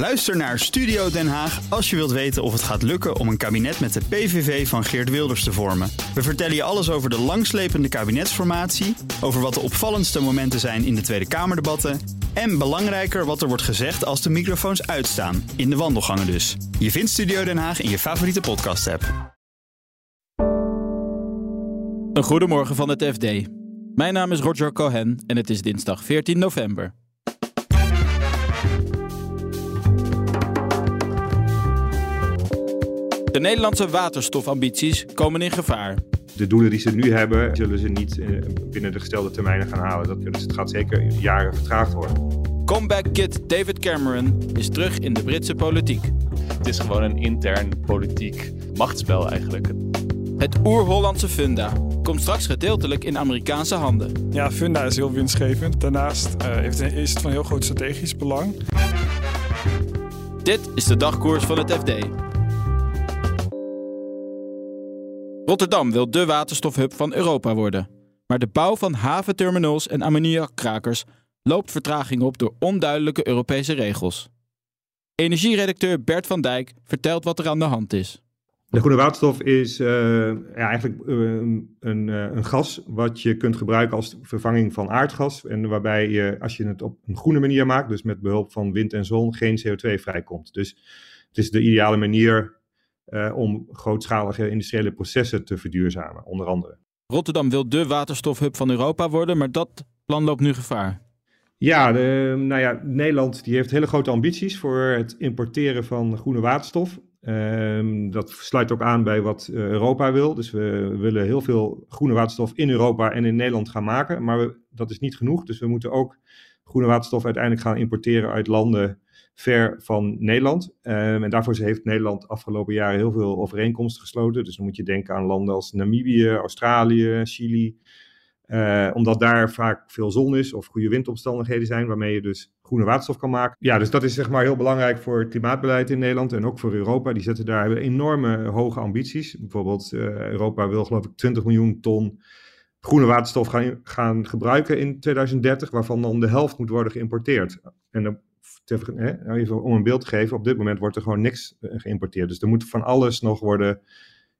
Luister naar Studio Den Haag als je wilt weten of het gaat lukken om een kabinet met de PVV van Geert Wilders te vormen. We vertellen je alles over de langslepende kabinetsformatie, over wat de opvallendste momenten zijn in de Tweede Kamerdebatten en belangrijker wat er wordt gezegd als de microfoons uitstaan, in de wandelgangen dus. Je vindt Studio Den Haag in je favoriete podcast-app. Een goedemorgen van het FD. Mijn naam is Roger Cohen en het is dinsdag 14 november. De Nederlandse waterstofambities komen in gevaar. De doelen die ze nu hebben, zullen ze niet eh, binnen de gestelde termijnen gaan halen. Dat, dus het gaat zeker jaren vertraagd worden. Comeback kid David Cameron is terug in de Britse politiek. Het is gewoon een intern politiek machtsspel eigenlijk. Het oer-Hollandse Funda komt straks gedeeltelijk in Amerikaanse handen. Ja, Funda is heel winstgevend. Daarnaast uh, is het van heel groot strategisch belang. Dit is de dagkoers van het FD. Rotterdam wil de waterstofhub van Europa worden. Maar de bouw van haventerminals en ammoniakkrakers loopt vertraging op door onduidelijke Europese regels. Energieredacteur Bert van Dijk vertelt wat er aan de hand is. De groene waterstof is uh, ja, eigenlijk uh, een, uh, een, gas wat je kunt gebruiken als vervanging van aardgas. En waarbij je, als je het op een groene manier maakt, dus met behulp van wind en zon, geen CO2 vrijkomt. Dus het is de ideale manier uh, om grootschalige industriële processen te verduurzamen, onder andere. Rotterdam wil de waterstofhub van Europa worden, maar dat plan loopt nu gevaar. Ja, de, nou ja, Nederland die heeft hele grote ambities voor het importeren van groene waterstof. Um, dat sluit ook aan bij wat uh, Europa wil. Dus we willen heel veel groene waterstof in Europa en in Nederland gaan maken. Maar we, dat is niet genoeg. Dus we moeten ook groene waterstof uiteindelijk gaan importeren uit landen ver van Nederland. Um, en daarvoor heeft Nederland afgelopen jaren heel veel overeenkomsten gesloten. Dus dan moet je denken aan landen als Namibië, Australië, Chili. Uh, omdat daar vaak veel zon is of goede windomstandigheden zijn, waarmee je dus groene waterstof kan maken. Ja, dus dat is zeg maar heel belangrijk voor het klimaatbeleid in Nederland en ook voor Europa. Die zetten daar hebben enorme hoge ambities. Bijvoorbeeld uh, Europa wil geloof ik 20 miljoen ton groene waterstof gaan, gaan gebruiken in 2030, waarvan dan de helft moet worden geïmporteerd. En dan hè, even om een beeld te geven, op dit moment wordt er gewoon niks eh, geïmporteerd. Dus er moet van alles nog worden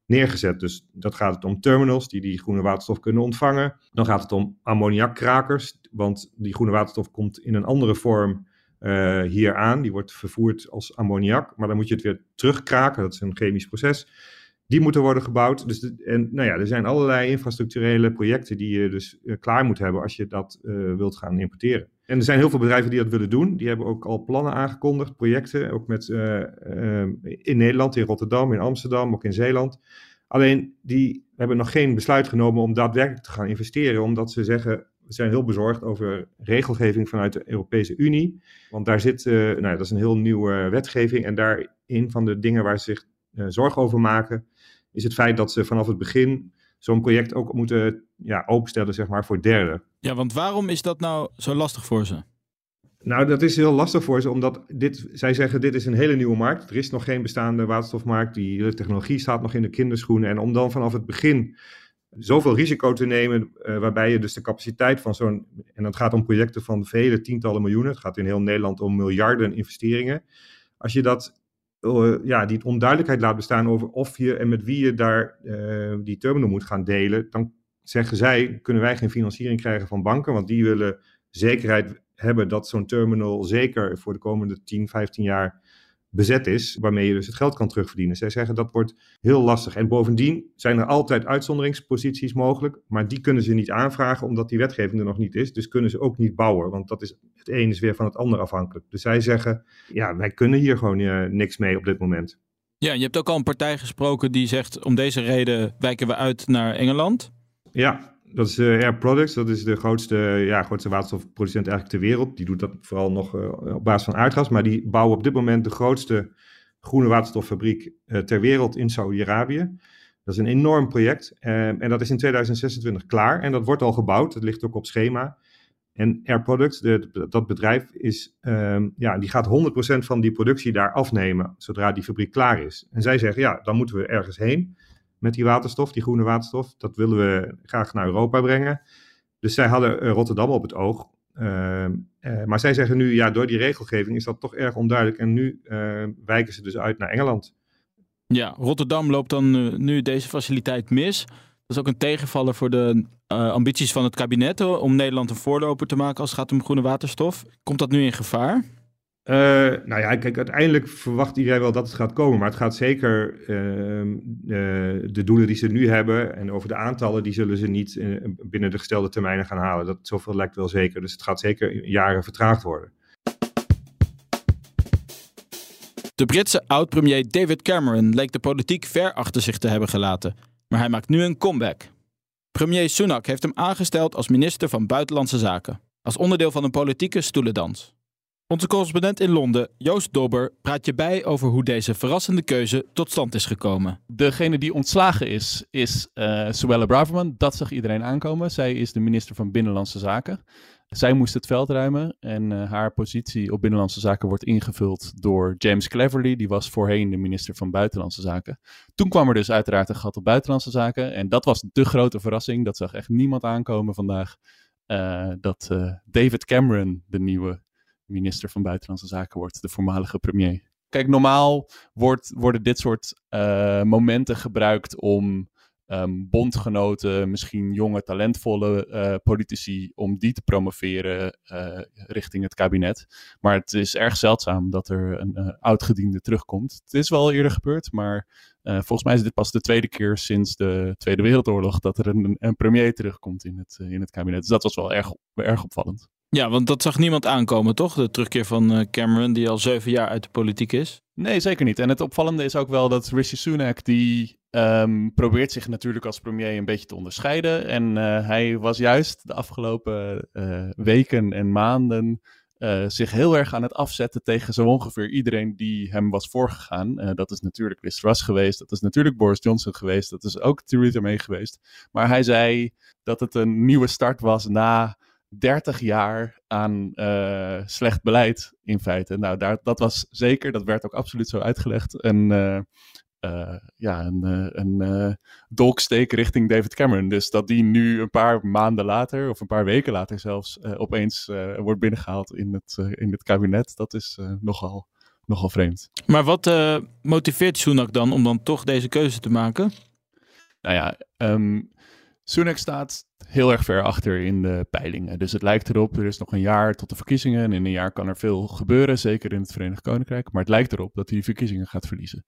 neergezet. Dus dat gaat het om terminals die die groene waterstof kunnen ontvangen. Dan gaat het om ammoniakkrakers, want die groene waterstof komt in een andere vorm uh, hier aan. Die wordt vervoerd als ammoniak, maar dan moet je het weer terugkraken. Dat is een chemisch proces. Die moeten worden gebouwd. Dus en nou ja, er zijn allerlei infrastructurele projecten die je dus uh, klaar moet hebben als je dat wilt gaan importeren. En er zijn heel veel bedrijven die dat willen doen. Die hebben ook al plannen aangekondigd, projecten, ook met, uh, uh, in Nederland, in Rotterdam, in Amsterdam, ook in Zeeland. Alleen die hebben nog geen besluit genomen om daadwerkelijk te gaan investeren, omdat ze zeggen, we zijn heel bezorgd over regelgeving vanuit de Europese Unie. Want daar zit, uh, nou ja, dat is een heel nieuwe wetgeving en daar van de dingen waar ze zich zorgen over maken, is het feit dat ze vanaf het begin zo'n project ook moeten ja, openstellen zeg maar, voor derden. Ja, want waarom is dat nou zo lastig voor ze? Nou, dat is heel lastig voor ze, omdat dit, zij zeggen dit is een hele nieuwe markt. Er is nog geen bestaande waterstofmarkt, die de technologie staat nog in de kinderschoenen. En om dan vanaf het begin zoveel risico te nemen, uh, waarbij je dus de capaciteit van zo'n, en dat gaat om projecten van vele tientallen miljoenen, het gaat in heel Nederland om miljarden investeringen. Als je dat uh, ja, die onduidelijkheid laat bestaan over of je en met wie je daar uh, die terminal moet gaan delen, dan zeggen zij, kunnen wij geen financiering krijgen van banken, want die willen zekerheid hebben dat zo'n terminal zeker voor de komende 10, 15 jaar bezet is, waarmee je dus het geld kan terugverdienen. Zij zeggen dat wordt heel lastig. En bovendien zijn er altijd uitzonderingsposities mogelijk, maar die kunnen ze niet aanvragen omdat die wetgeving er nog niet is. Dus kunnen ze ook niet bouwen, want dat is, het een is weer van het ander afhankelijk. Dus zij zeggen, ja, wij kunnen hier gewoon uh, niks mee op dit moment. Ja, je hebt ook al een partij gesproken die zegt, om deze reden wijken we uit naar Engeland. Ja, dat is uh, Air Products. Dat is de grootste, ja, grootste waterstofproducent eigenlijk ter wereld. Die doet dat vooral nog uh, op basis van aardgas. Maar die bouwen op dit moment de grootste groene waterstoffabriek ter wereld in Saudi-Arabië. Dat is een enorm project. en dat is in 2026 klaar. En dat wordt al gebouwd. Dat ligt ook op schema. En Air Products, dat bedrijf, is, um, ja, die gaat 100% van die productie daar afnemen. Zodra die fabriek klaar is. En zij zeggen, ja, dan moeten we ergens heen met die waterstof, die groene waterstof. Dat willen we graag naar Europa brengen. Dus zij hadden Rotterdam op het oog. Ehm, eh, maar zij zeggen nu, ja, door die regelgeving is dat toch erg onduidelijk. En nu eh, wijken ze dus uit naar Engeland. Ja, Rotterdam loopt dan eh, nu deze faciliteit mis. Dat is ook een tegenvaller voor de eh, ambities van het kabinet eh, om Nederland een voorloper te maken als het gaat om groene waterstof. Komt dat nu in gevaar? Eh, nou ja, kijk, uiteindelijk verwacht iedereen wel dat het gaat komen. Maar het gaat zeker eh, de doelen die ze nu hebben en over de aantallen, die zullen ze niet eh, binnen de gestelde termijnen gaan halen. Dat, zoveel lijkt wel zeker. Dus het gaat zeker jaren vertraagd worden. De Britse oud-premier David Cameron leek de politiek ver achter zich te hebben gelaten. Maar hij maakt nu een comeback. Premier Sunak heeft hem aangesteld als minister van Buitenlandse Zaken. Als onderdeel van een politieke stoelendans. Onze correspondent in Londen, Joost Dobber, praat je bij over hoe deze verrassende keuze tot stand is gekomen. Degene die ontslagen is, is eh Suella Braverman. Dat zag iedereen aankomen. Zij is de minister van Binnenlandse Zaken. Zij moest het veld ruimen en eh, haar positie op Binnenlandse Zaken wordt ingevuld door James Cleverly. Die was voorheen de minister van Buitenlandse Zaken. Toen kwam er dus uiteraard een gat op Buitenlandse Zaken. En dat was de grote verrassing. Dat zag echt niemand aankomen vandaag. eh, dat David Cameron de nieuwe minister van Buitenlandse Zaken wordt, de voormalige premier. Kijk, normaal wordt, worden dit soort eh, momenten gebruikt om ehm, bondgenoten, misschien jonge, talentvolle eh, politici, om die te promoveren eh, richting het kabinet. Maar het is erg zeldzaam dat er een oudgediende terugkomt. Het is wel eerder gebeurd, maar volgens mij is dit pas de tweede keer sinds de Tweede Wereldoorlog dat er een, een premier terugkomt in het, in het kabinet. Dus dat was wel erg, erg opvallend. Ja, want dat zag niemand aankomen, toch? De terugkeer van eh, Cameron, die al zeven jaar uit de politiek is. Nee, zeker niet. En het opvallende is ook wel dat Rishi Sunak, die ehm, probeert zich natuurlijk als premier een beetje te onderscheiden. En eh, hij was juist de afgelopen eh, weken en maanden zich heel erg aan het afzetten tegen zo ongeveer iedereen die hem was voorgegaan. Dat is natuurlijk Liz Truss geweest, dat is natuurlijk Boris Johnson geweest, dat is ook Theresa May geweest. Maar hij zei dat het een nieuwe start was na 30 jaar aan eh, slecht beleid in feite. Nou, daar, dat was zeker, dat werd ook absoluut zo uitgelegd. En eh, eh, ja, een, een dolksteek richting David Cameron. Dus dat die nu een paar maanden later, of een paar weken later zelfs, opeens wordt binnengehaald in het, in het kabinet, dat is nogal, nogal vreemd. Maar wat motiveert Sunak dan om dan toch deze keuze te maken? Nou ja, ehm Sunak staat heel erg ver achter in de peilingen. Dus het lijkt erop, er is nog een jaar tot de verkiezingen. En in een jaar kan er veel gebeuren, zeker in het Verenigd Koninkrijk. Maar het lijkt erop dat hij de verkiezingen gaat verliezen.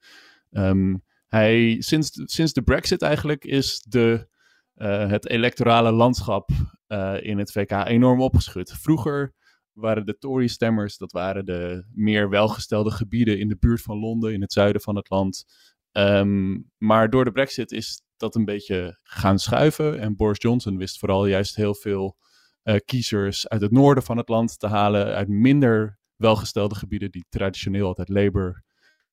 Ehm, hij, sinds, sinds de Brexit eigenlijk is de, eh, het electorale landschap eh, in het VK enorm opgeschud. Vroeger waren de Tory-stemmers, dat waren de meer welgestelde gebieden in de buurt van Londen, in het zuiden van het land. Ehm, maar door de Brexit is dat een beetje gaan schuiven. En Boris Johnson wist vooral juist heel veel eh, kiezers uit het noorden van het land te halen, uit minder welgestelde gebieden die traditioneel altijd Labour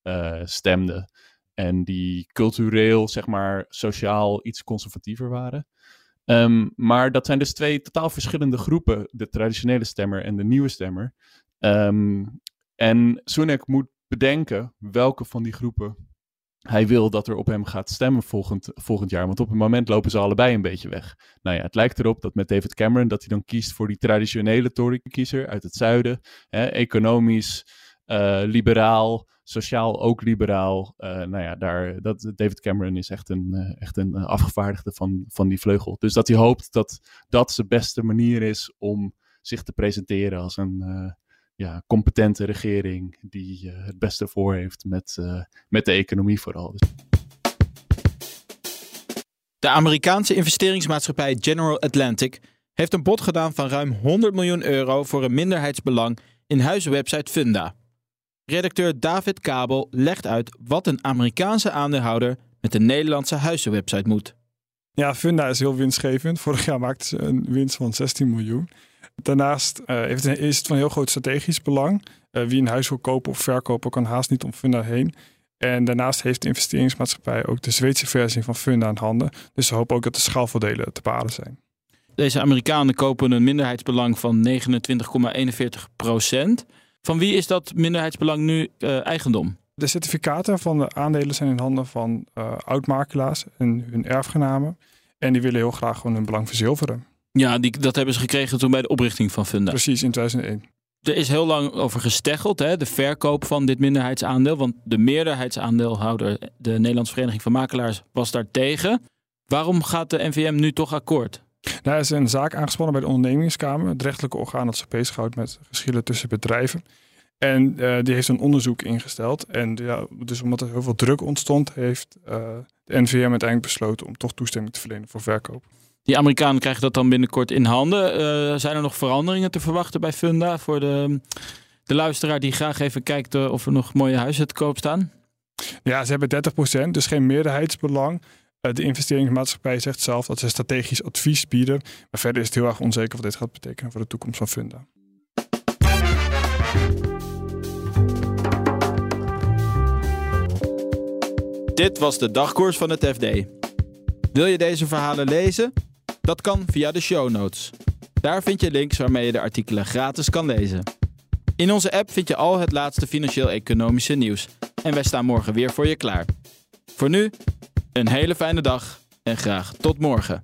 eh, stemden. En die cultureel, zeg maar, sociaal iets conservatiever waren. Ehm, maar dat zijn dus twee totaal verschillende groepen, de traditionele stemmer en de nieuwe stemmer. Ehm, en Sunak moet bedenken welke van die groepen hij wil dat er op hem gaat stemmen volgend, volgend jaar. Want op het moment lopen ze allebei een beetje weg. Nou ja, het lijkt erop dat met David Cameron dat hij dan kiest voor die traditionele Tory-kiezer uit het zuiden. Hè, economisch, eh, liberaal, sociaal ook liberaal. Eh, nou ja, daar, dat, David Cameron is echt een, eh, echt een afgevaardigde van, van die vleugel. Dus dat hij hoopt dat dat zijn beste manier is om zich te presenteren als een ja, competente regering die eh, het beste voor heeft met, eh, met de economie vooral. Dus De Amerikaanse investeringsmaatschappij General Atlantic heeft een bod gedaan van ruim 100 miljoen euro voor een minderheidsbelang in huizenwebsite Funda. Redacteur David Kabel legt uit wat een Amerikaanse aandeelhouder met een Nederlandse huizenwebsite moet. Ja, Funda is heel winstgevend. Vorig jaar maakte ze een winst van 16 miljoen. Daarnaast eh, is het van heel groot strategisch belang. Eh, wie een huis wil kopen of verkopen kan haast niet om Funda heen. En daarnaast heeft de investeringsmaatschappij ook de Zweedse versie van Funda in handen. Dus ze hopen ook dat de schaalvoordelen te behalen zijn. Deze Amerikanen kopen een minderheidsbelang van 29,41 procent. Van wie is dat minderheidsbelang nu eh, eigendom? De certificaten van de aandelen zijn in handen van oud-makelaars en hun erfgenamen. En die willen heel graag gewoon hun belang verzilveren. Ja, die, dat hebben ze gekregen toen bij de oprichting van Funda. Precies, in 2001. Er is heel lang over gesteggeld, hè, de verkoop van dit minderheidsaandeel. Want de meerderheidsaandeelhouder, de Nederlandse Vereniging van Makelaars, was daar tegen. Waarom gaat de NVM nu toch akkoord? Nou, er is een zaak aangespannen bij de ondernemingskamer, het rechtelijke orgaan dat zich bezighoudt met geschillen tussen bedrijven. En uh, die heeft een onderzoek ingesteld. En ja, dus omdat er heel veel druk ontstond, heeft uh, de NVM uiteindelijk besloten om toch toestemming te verlenen voor verkoop. Die Amerikanen krijgen dat dan binnenkort in handen. Uh, zijn er nog veranderingen te verwachten bij Funda voor de, de luisteraar die graag even kijkt of er nog mooie huizen te koop staan? Ja, ze hebben 30%, dus geen meerderheidsbelang. De investeringsmaatschappij zegt zelf dat ze strategisch advies bieden. Maar verder is het heel erg onzeker wat dit gaat betekenen voor de toekomst van Funda. Dit was de dagkoers van het FD. Wil je deze verhalen lezen? Dat kan via de show notes. Daar vind je links waarmee je de artikelen gratis kan lezen. In onze app vind je al het laatste financieel-economische nieuws. En wij staan morgen weer voor je klaar. Voor nu, een hele fijne dag en graag tot morgen.